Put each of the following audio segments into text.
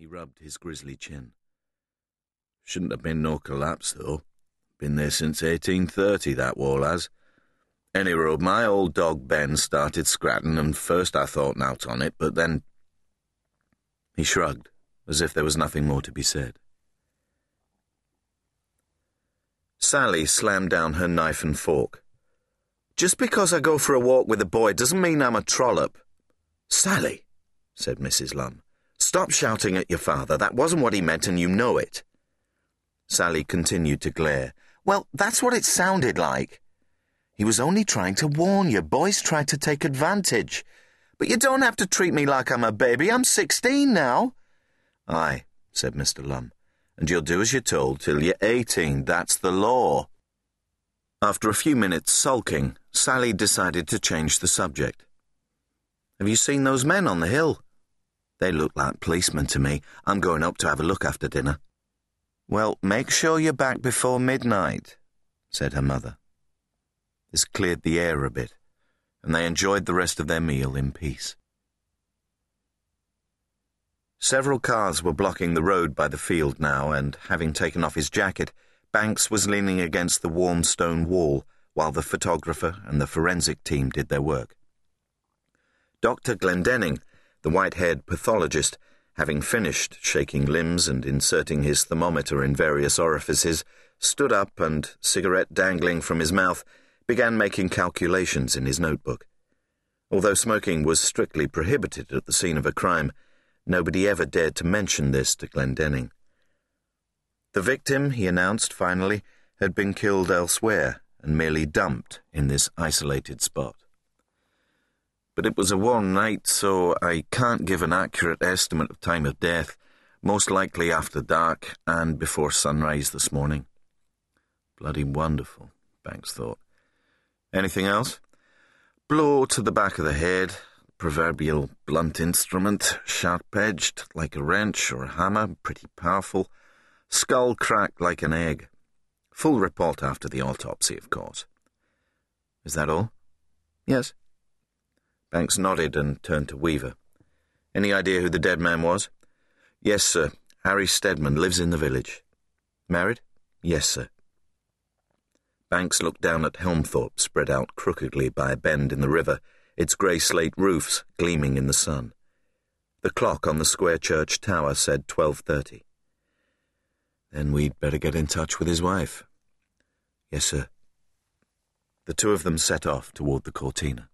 He rubbed his grizzly chin. Shouldn't have been no collapse, though. Been there since 1830, that wall has. Any road, my old dog Ben started scratting, and first I thought nowt on it, but then. He shrugged, as if there was nothing more to be said. Sally slammed down her knife and fork. Just because I go for a walk with a boy doesn't mean I'm a trollop. Sally, said Mrs. Lumb, stop shouting at your father. That wasn't what he meant, and you know it. Sally continued to glare. Well, that's what it sounded like. He was only trying to warn you. Boys tried to take advantage. But you don't have to treat me like I'm a baby. I'm sixteen now. Aye, said Mr. Lumb, and you'll do as you're told till you're eighteen. That's the law. After a few minutes sulking, Sally decided to change the subject. Have you seen those men on the hill? They look like policemen to me. I'm going up to have a look after dinner. Well, make sure you're back before midnight, said her mother. This cleared the air a bit, and they enjoyed the rest of their meal in peace. Several cars were blocking the road by the field now, and having taken off his jacket, Banks was leaning against the warm stone wall while the photographer and the forensic team did their work. Dr. Glendenning, the white haired pathologist, having finished shaking limbs and inserting his thermometer in various orifices, stood up and, cigarette dangling from his mouth, began making calculations in his notebook. Although smoking was strictly prohibited at the scene of a crime, nobody ever dared to mention this to Glendenning. The victim, he announced finally, had been killed elsewhere and merely dumped in this isolated spot. But it was a warm night, so I can't give an accurate estimate of time of death, most likely after dark and before sunrise this morning. Bloody wonderful, Banks thought. Anything else? Blow to the back of the head, proverbial blunt instrument, sharp edged like a wrench or a hammer, pretty powerful, skull cracked like an egg. Full report after the autopsy, of course. Is that all? Yes. Banks nodded and turned to Weaver. Any idea who the dead man was? Yes, sir. Harry Stedman lives in the village. Married? Yes, sir. Banks looked down at Helmthorpe, spread out crookedly by a bend in the river, its grey slate roofs gleaming in the sun. The clock on the square church tower said 12.30. Then we'd better get in touch with his wife. Yes, sir. The two of them set off toward the Cortina.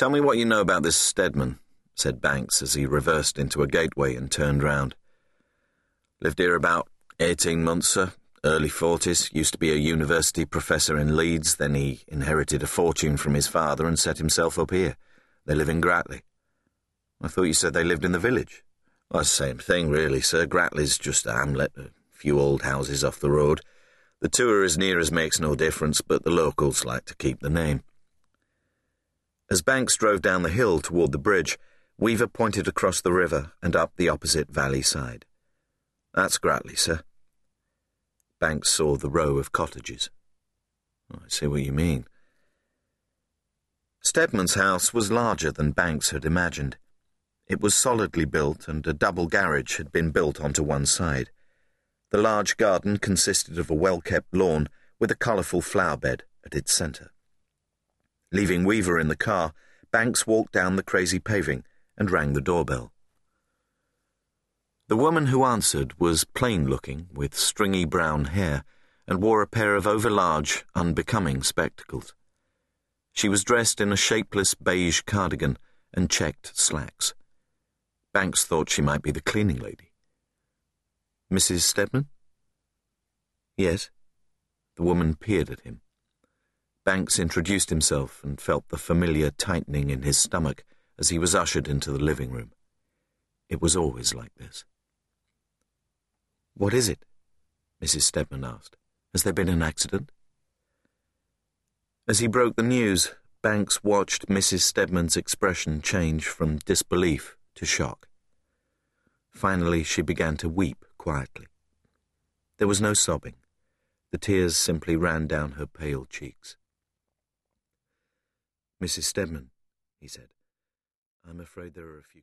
Tell me what you know about this Stedman, said Banks as he reversed into a gateway and turned round. Lived here about eighteen months, sir early 40s, used to be a university professor in Leeds, then he inherited a fortune from his father and set himself up here. They live in Gratly. I thought you said they lived in the village. Well, same thing, really, sir. Gratly's just a hamlet, a few old houses off the road. The two are as near as makes no difference, but the locals like to keep the name. As Banks drove down the hill toward the bridge, Weaver pointed across the river and up the opposite valley side. That's Gratly, sir. Banks saw the row of cottages. I see what you mean. Stedman's house was larger than Banks had imagined. It was solidly built, and a double garage had been built onto one side. The large garden consisted of a well kept lawn with a colourful flower bed at its centre. Leaving Weaver in the car, Banks walked down the crazy paving and rang the doorbell. The woman who answered was plain looking, with stringy brown hair, and wore a pair of overlarge, unbecoming spectacles. She was dressed in a shapeless beige cardigan and checked slacks. Banks thought she might be the cleaning lady. Mrs. Stedman? Yes. The woman peered at him. Banks introduced himself and felt the familiar tightening in his stomach as he was ushered into the living room. It was always like this. What is it? Mrs. Stedman asked. Has there been an accident? As he broke the news, Banks watched Mrs. Stedman's expression change from disbelief to shock. Finally, she began to weep quietly. There was no sobbing. The tears simply ran down her pale cheeks. Mrs. Stedman, he said, I'm afraid there are a few.